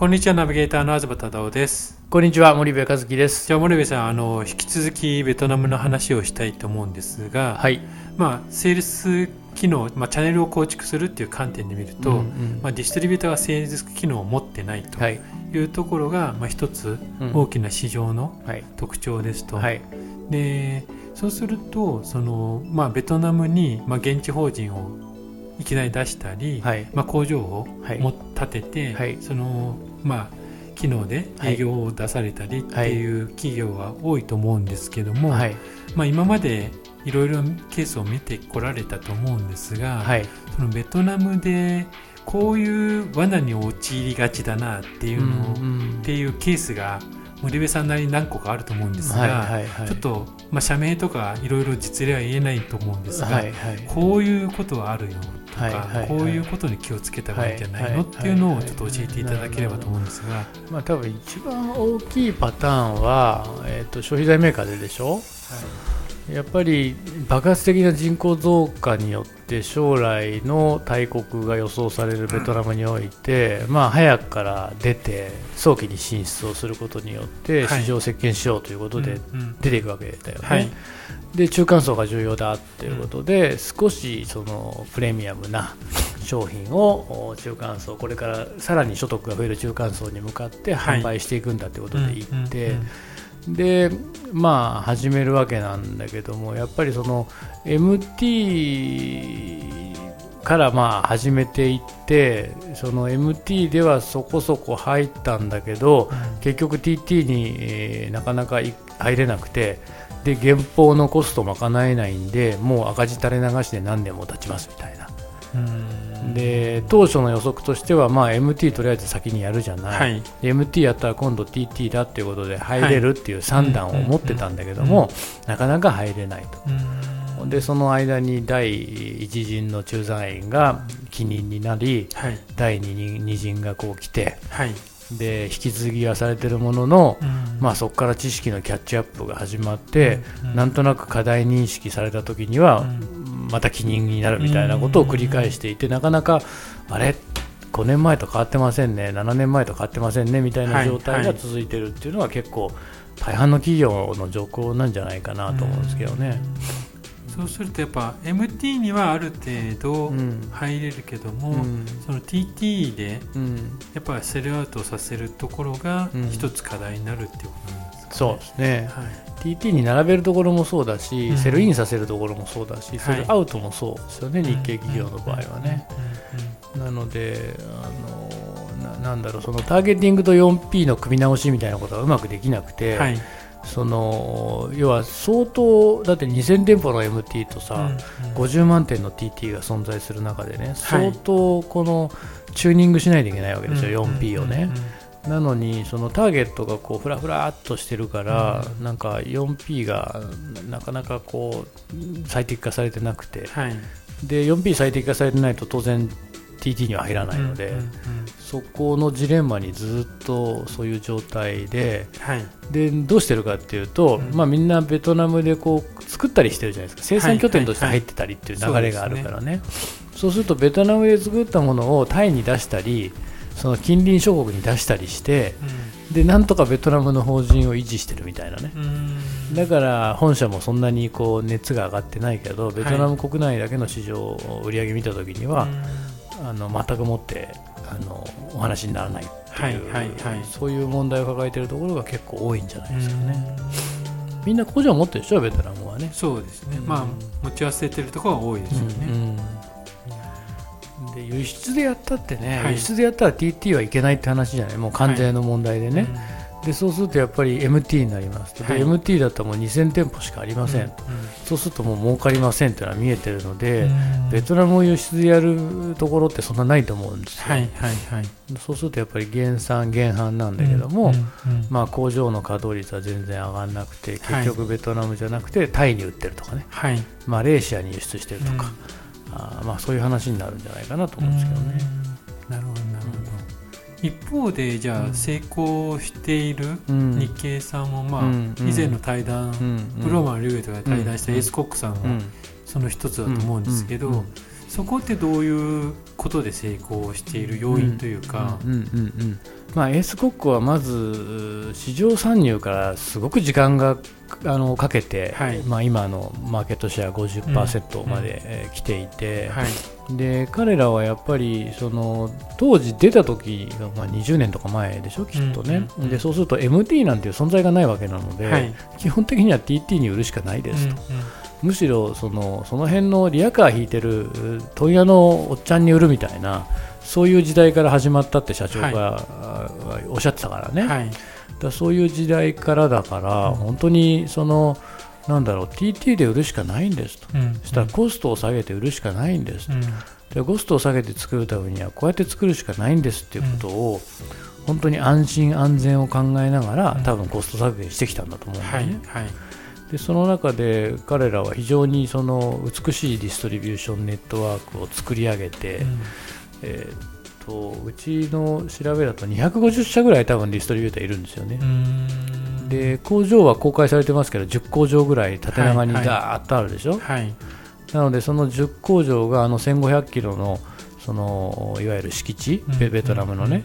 こんにちはナビゲーターの東忠夫です。こんにちは森部和樹です。じゃあ森部さんあの引き続きベトナムの話をしたいと思うんですが、はい。まあ、セールス機能、まあ、チャンネルを構築するっていう観点で見ると、うんうん。まあ、ディストリビューターがセールス機能を持ってないとはい。いうところが、まあ、一つうん。大きな市場のはい。特徴ですと、はい。でそうするとその、まあ、ベトナムに、まあ、現地法人をいきなり出したり、はい。まあ、工場をはい。も立てて、はい。そのまあ機能で営業を出されたりっていう企業が多いと思うんですけども、はい。まあ、今までいろいろケースを見てこられたと思うんですが、はい。そのベトナムでこういう罠に陥りがちだなっていうのを、うん。っていうケースが森部さんなりに何個かあると思うんですが、はいはいはい。ちょっと、まあ、社名とかいろいろ実例は言えないと思うんですが、はいはい。こういうことはあるよとか、はいはいはい。こういうことに気をつけた方がいいんじゃないの、はいはいっていうのをちょっと教えていただければと思うんですが、まあ多分一番大きいパターンは、えー、と消費財メーカーででしょ？やっぱり爆発的な人口増加によって将来の大国が予想されるベトナムにおいて、まあ、早くから出て早期に進出をすることによってはい。市場を席巻しようということでうんうん。出ていくわけだよね。はい。で中間層が重要だっていうことで、少しそのプレミアムな商品をお中間層これからさらに所得が増える中間層に向かってはい販売していくんだってことで言って、うんうんでまあ始めるわけなんだけどもやっぱりその MT からまあ始めていってその MT ではそこそこ入ったんだけど、結局 TT に、えーなかなかい入れなくてで原稿のコスト賄えないんでもう赤字垂れ流しで何年も経ちますみたいな。うんで当初の予測としては、まあ、MT とりあえず先にやるじゃない、はい。で MT やったら今度 TT だっていうことで入れるっていう算段を持ってたんだけども、なかなか入れないと。うん。でその間に第一陣の駐在員が帰任になりはい。第二任二陣がこう来てはい。で引き継ぎはされてるものの、うん。まあ、そこから知識のキャッチアップが始まって、うん。なんとなく課題認識された時には、うまた帰任になるみたいなことを繰り返していて、なかなかあれ？5年前と変わってませんね。7年前と変わってませんね。みたいな状態が続いてるっていうのは結構大半の企業の状況なんじゃないかなと思うんですけどね。そうするとやっぱ MT にはある程度うん入れるけども、うん。その TT でうん。やっぱセルアウトさせるところがうん。一つ課題になるっていうことなんですか、ね。そうですね。はい TT に並べるところもそうだし、うん。セルインさせるところもそうだし、い。セルアウトもそうですよね、日系企業の場合はね。うん。なのであのな、なんだろう、そのターゲティングと 4P の組み直しみたいなことがうまくできなくて、はい。その要は相当、だって2000店舗の MT とさ、50万点の TT が存在する中でね、相当このチューニングしないといけないわけですよ、4P をね。なのにそのターゲットがこうフラフラっとしてるから、なんか 4P がなかなかこう最適化されてなくて。はい。で 4P 最適化されてないと当然 TT には入らないので、うんうんうん。そこのジレンマにずっとそういう状態ではい。でどうしてるかっていうと、うん。まあ、みんなベトナムでこう作ったりしてるじゃないですか。生産拠点として入ってたりっていう流れがあるからね、そうするとベトナムで作ったものをタイに出したりその近隣諸国に出したりしてでなんとかベトナムの法人を維持してるみたいなね。うん。うんだから本社もそんなにこう熱が上がってないけどベトナム国内だけの市場売り上げ見た時には、あの全くもってあのお話にならないっていう、はいはいはい。そういう問題を抱えているところが結構多いんじゃないうんですかね。みんな工場を持ってるでしょベトナムはね。そうですね、うん。まあ持ち忘れてるところが多いですよね、うんで輸出でやったってね、はい。輸出でやったら TT はいけないって話じゃない？もう関税の問題でね、でそうするとやっぱり MT になります。と、ではい。MT だったらもう2000店舗しかありません。と、そうするともう儲かりませんというのは見えてるので、ベトナムを輸出でやるところってそんなないと思うんですよ、はいはいはい。そうするとやっぱり減産減販なんだけども、まあ、工場の稼働率は全然上がらなくてはい。結局ベトナムじゃなくてタイに売ってるとかね、はい。マレーシアに輸出してるとか、あまあ、そういう話になるんじゃないかなと思うんですけどね。なるほどなるほど、一方でじゃあ成功しているうん。日系さんもまあ、うん以前の対談、うんブローマン・リュウエとかで対談したエース・コックさんはうん。その一つだと思うんですけど、うんうんそこってどういうことで成功している要因というか、うんうんうんうんまあ、エースコックはまず市場参入からすごく時間があのかけて、はい。まあ、今のマーケットシェア50%までえー来ていて、はい。で彼らはやっぱりその当時出た時がまあ20年とか前でしょきっとね、うん。うんでそうすると MT なんていう存在がないわけなので、はい。基本的には TT に売るしかないですと、うんむしろそのその辺のリアカー引いてる問屋のおっちゃんに売るみたいなそういう時代から始まったって社長が、あおっしゃってたからね、はい。らそういう時代からだから、うん。本当にそのなんだろう TT で売るしかないんですと、うん。そしたらコストを下げて売るしかないんですと、うん。でコストを下げて作るためにはこうやって作るしかないんですっていうことを、本当に安心安全を考えながら、うん多分コスト削減してきたんだと思うんだはいよね。はいでその中で彼らは非常にその美しいディストリビューションネットワークを作り上げて、うん。えーっとうちの調べだと250社ぐらい多分ディストリビューターいるんですよね。う。ん。で工場は公開されてますけど10工場ぐらい縦長にはいはい。ダーッとあるでしょ、はい。なのでその10工場があの1500キロのそのいわゆる敷地、うん。ベベトナムのね、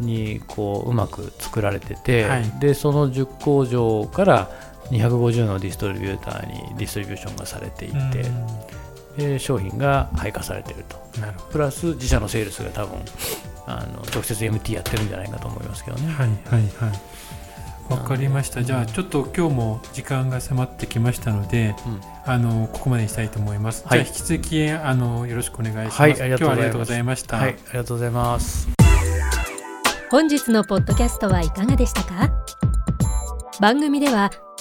にこううまく作られてて、はい。でその10工場から250のディストリビューターにディストリビューションがされていて、で商品が配下されていると。うんなるほプラス自社のセールスが多分あの直接 MT やってるんじゃないかと思いますけどね。どはいはいはい。わかりました。じゃあちょっと今日も時間が迫ってきましたのでうん。あのここまでにしたいと思います、はい。じゃあ引き続きあのよろしくお願いします、はいありがとうございます。今日はありがとうございました、はい、ありがとうございます。本日のポッドキャストはいかがでしたか？番組では